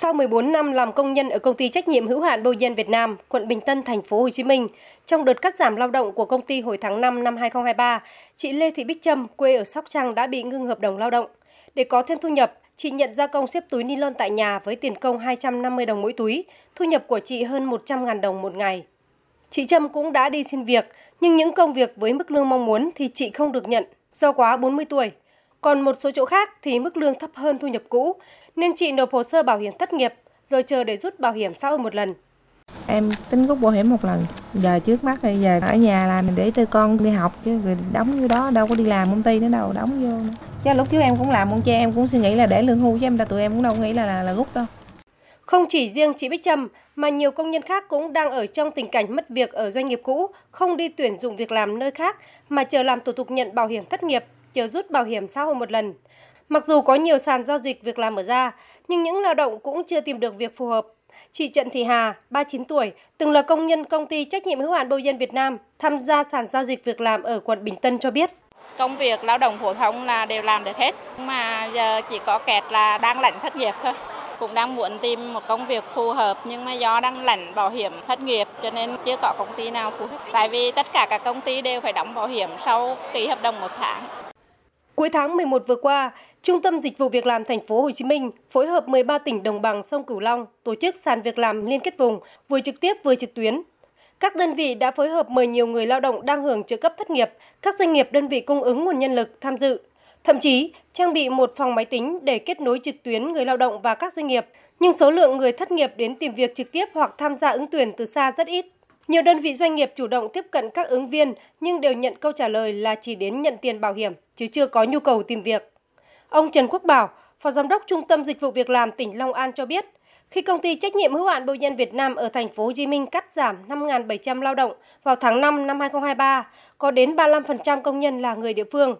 Sau 14 năm làm công nhân ở công ty trách nhiệm hữu hạn Boyen Việt Nam, quận Bình Tân, thành phố Hồ Chí Minh, trong đợt cắt giảm lao động của công ty hồi tháng 5 năm 2023, chị Lê Thị Bích Trâm, quê ở Sóc Trăng đã bị ngưng hợp đồng lao động. Để có thêm thu nhập, chị nhận gia công xếp túi ni lông tại nhà với tiền công 250 đồng mỗi túi, thu nhập của chị hơn 100.000 đồng một ngày. Chị Trâm cũng đã đi xin việc, nhưng những công việc với mức lương mong muốn thì chị không được nhận do quá 40 tuổi. Còn một số chỗ khác thì mức lương thấp hơn thu nhập cũ, nên chị nộp hồ sơ bảo hiểm thất nghiệp rồi chờ để rút bảo hiểm xã hội một lần. Em tính rút bảo hiểm một lần, giờ trước mắt bây giờ ở nhà làm để cho con đi học chứ rồi đóng vô đó đâu có đi làm công ty nữa đâu đóng vô nữa. Chứ lúc trước em cũng làm con cha em cũng suy nghĩ là để lương hưu chứ em ta tụi em cũng đâu nghĩ là là, là rút đâu. Không chỉ riêng chị Bích Trâm mà nhiều công nhân khác cũng đang ở trong tình cảnh mất việc ở doanh nghiệp cũ, không đi tuyển dụng việc làm nơi khác mà chờ làm thủ tục nhận bảo hiểm thất nghiệp, chờ rút bảo hiểm xã hội một lần. Mặc dù có nhiều sàn giao dịch việc làm mở ra, nhưng những lao động cũng chưa tìm được việc phù hợp. Chị Trần Thị Hà, 39 tuổi, từng là công nhân công ty trách nhiệm hữu hạn Boyen Việt Nam, tham gia sàn giao dịch việc làm ở quận Bình Tân cho biết. Công việc lao động phổ thông là đều làm được hết, mà giờ chỉ có kẹt là đang lãnh thất nghiệp thôi. Cũng đang muốn tìm một công việc phù hợp nhưng mà do đang lãnh bảo hiểm thất nghiệp cho nên chưa có công ty nào phù hợp. Tại vì tất cả các công ty đều phải đóng bảo hiểm sau ký hợp đồng một tháng. Cuối tháng 11 vừa qua, Trung tâm Dịch vụ Việc làm thành phố Hồ Chí Minh phối hợp 13 tỉnh đồng bằng sông Cửu Long tổ chức sàn việc làm liên kết vùng vừa trực tiếp vừa trực tuyến. Các đơn vị đã phối hợp mời nhiều người lao động đang hưởng trợ cấp thất nghiệp, các doanh nghiệp đơn vị cung ứng nguồn nhân lực tham dự. Thậm chí, trang bị một phòng máy tính để kết nối trực tuyến người lao động và các doanh nghiệp, nhưng số lượng người thất nghiệp đến tìm việc trực tiếp hoặc tham gia ứng tuyển từ xa rất ít. Nhiều đơn vị doanh nghiệp chủ động tiếp cận các ứng viên nhưng đều nhận câu trả lời là chỉ đến nhận tiền bảo hiểm chứ chưa có nhu cầu tìm việc. Ông Trần Quốc Bảo, Phó Giám đốc Trung tâm Dịch vụ Việc làm tỉnh Long An cho biết, khi công ty trách nhiệm hữu hạn Bưu nhân Việt Nam ở thành phố Hồ Chí Minh cắt giảm 5.700 lao động vào tháng 5 năm 2023, có đến 35% công nhân là người địa phương.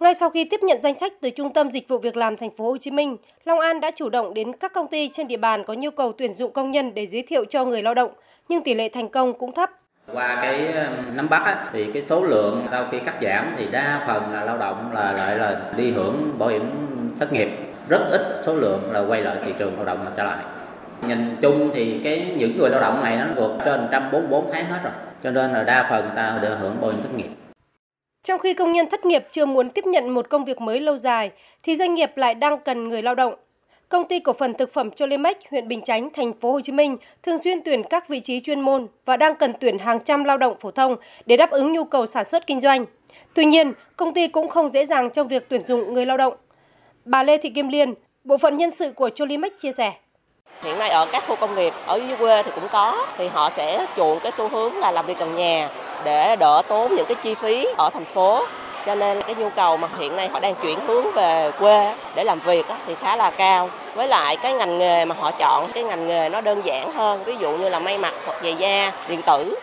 Ngay sau khi tiếp nhận danh sách từ Trung tâm Dịch vụ Việc làm thành phố Hồ Chí Minh, Long An đã chủ động đến các công ty trên địa bàn có nhu cầu tuyển dụng công nhân để giới thiệu cho người lao động, nhưng tỷ lệ thành công cũng thấp. Qua cái nắm bắt á, thì cái số lượng sau khi cắt giảm thì đa phần là lao động là lại là đi hưởng bảo hiểm thất nghiệp, rất ít số lượng là quay lại thị trường lao động trở lại. Nhìn chung thì cái những người lao động này nó vượt trên 144 tháng hết rồi, cho nên là đa phần người ta được hưởng bảo hiểm thất nghiệp. Trong khi công nhân thất nghiệp chưa muốn tiếp nhận một công việc mới lâu dài, thì doanh nghiệp lại đang cần người lao động. Công ty cổ phần thực phẩm Cholimex, huyện Bình Chánh, thành phố Hồ Chí Minh thường xuyên tuyển các vị trí chuyên môn và đang cần tuyển hàng trăm lao động phổ thông để đáp ứng nhu cầu sản xuất kinh doanh. Tuy nhiên, công ty cũng không dễ dàng trong việc tuyển dụng người lao động. Bà Lê Thị Kim Liên, bộ phận nhân sự của Cholimex chia sẻ. Hiện nay ở các khu công nghiệp ở dưới quê thì cũng có thì họ sẽ chuộng cái xu hướng là làm việc gần nhà để đỡ tốn những cái chi phí ở thành phố. Cho nên cái nhu cầu mà hiện nay họ đang chuyển hướng về quê để làm việc thì khá là cao. Với lại cái ngành nghề mà họ chọn cái ngành nghề nó đơn giản hơn ví dụ như là may mặc hoặc giày da điện tử.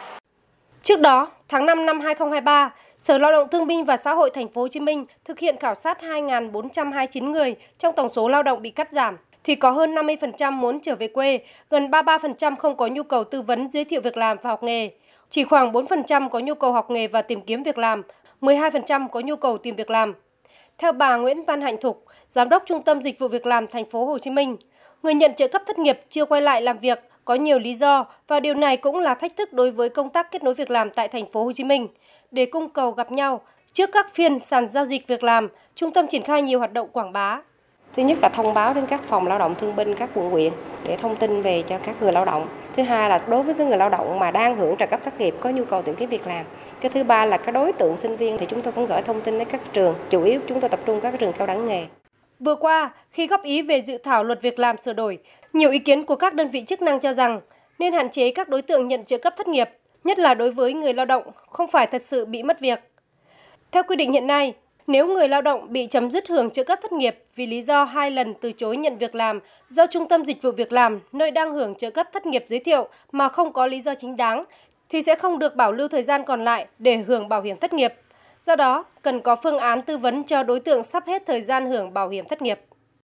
Trước đó, tháng 5 năm 2023, Sở Lao động Thương binh và Xã hội Thành phố Hồ Chí Minh thực hiện khảo sát 2.429 người trong tổng số lao động bị cắt giảm thì có hơn 50% muốn trở về quê, gần 33% không có nhu cầu tư vấn giới thiệu việc làm và học nghề. Chỉ khoảng 4% có nhu cầu học nghề và tìm kiếm việc làm, 12% có nhu cầu tìm việc làm. Theo bà Nguyễn Văn Hạnh Thục, Giám đốc Trung tâm Dịch vụ Việc làm Thành phố Hồ Chí Minh, người nhận trợ cấp thất nghiệp chưa quay lại làm việc có nhiều lý do và điều này cũng là thách thức đối với công tác kết nối việc làm tại Thành phố Hồ Chí Minh. Để cung cầu gặp nhau, trước các phiên sàn giao dịch việc làm, trung tâm triển khai nhiều hoạt động quảng bá, Thứ nhất là thông báo đến các phòng lao động thương binh các quận huyện để thông tin về cho các người lao động. Thứ hai là đối với cái người lao động mà đang hưởng trợ cấp thất nghiệp có nhu cầu tìm kiếm việc làm. Cái thứ ba là các đối tượng sinh viên thì chúng tôi cũng gửi thông tin đến các trường, chủ yếu chúng tôi tập trung các trường cao đẳng nghề. Vừa qua, khi góp ý về dự thảo luật việc làm sửa đổi, nhiều ý kiến của các đơn vị chức năng cho rằng nên hạn chế các đối tượng nhận trợ cấp thất nghiệp, nhất là đối với người lao động không phải thật sự bị mất việc. Theo quy định hiện nay, nếu người lao động bị chấm dứt hưởng trợ cấp thất nghiệp vì lý do hai lần từ chối nhận việc làm do Trung tâm Dịch vụ Việc làm nơi đang hưởng trợ cấp thất nghiệp giới thiệu mà không có lý do chính đáng, thì sẽ không được bảo lưu thời gian còn lại để hưởng bảo hiểm thất nghiệp. Do đó, cần có phương án tư vấn cho đối tượng sắp hết thời gian hưởng bảo hiểm thất nghiệp.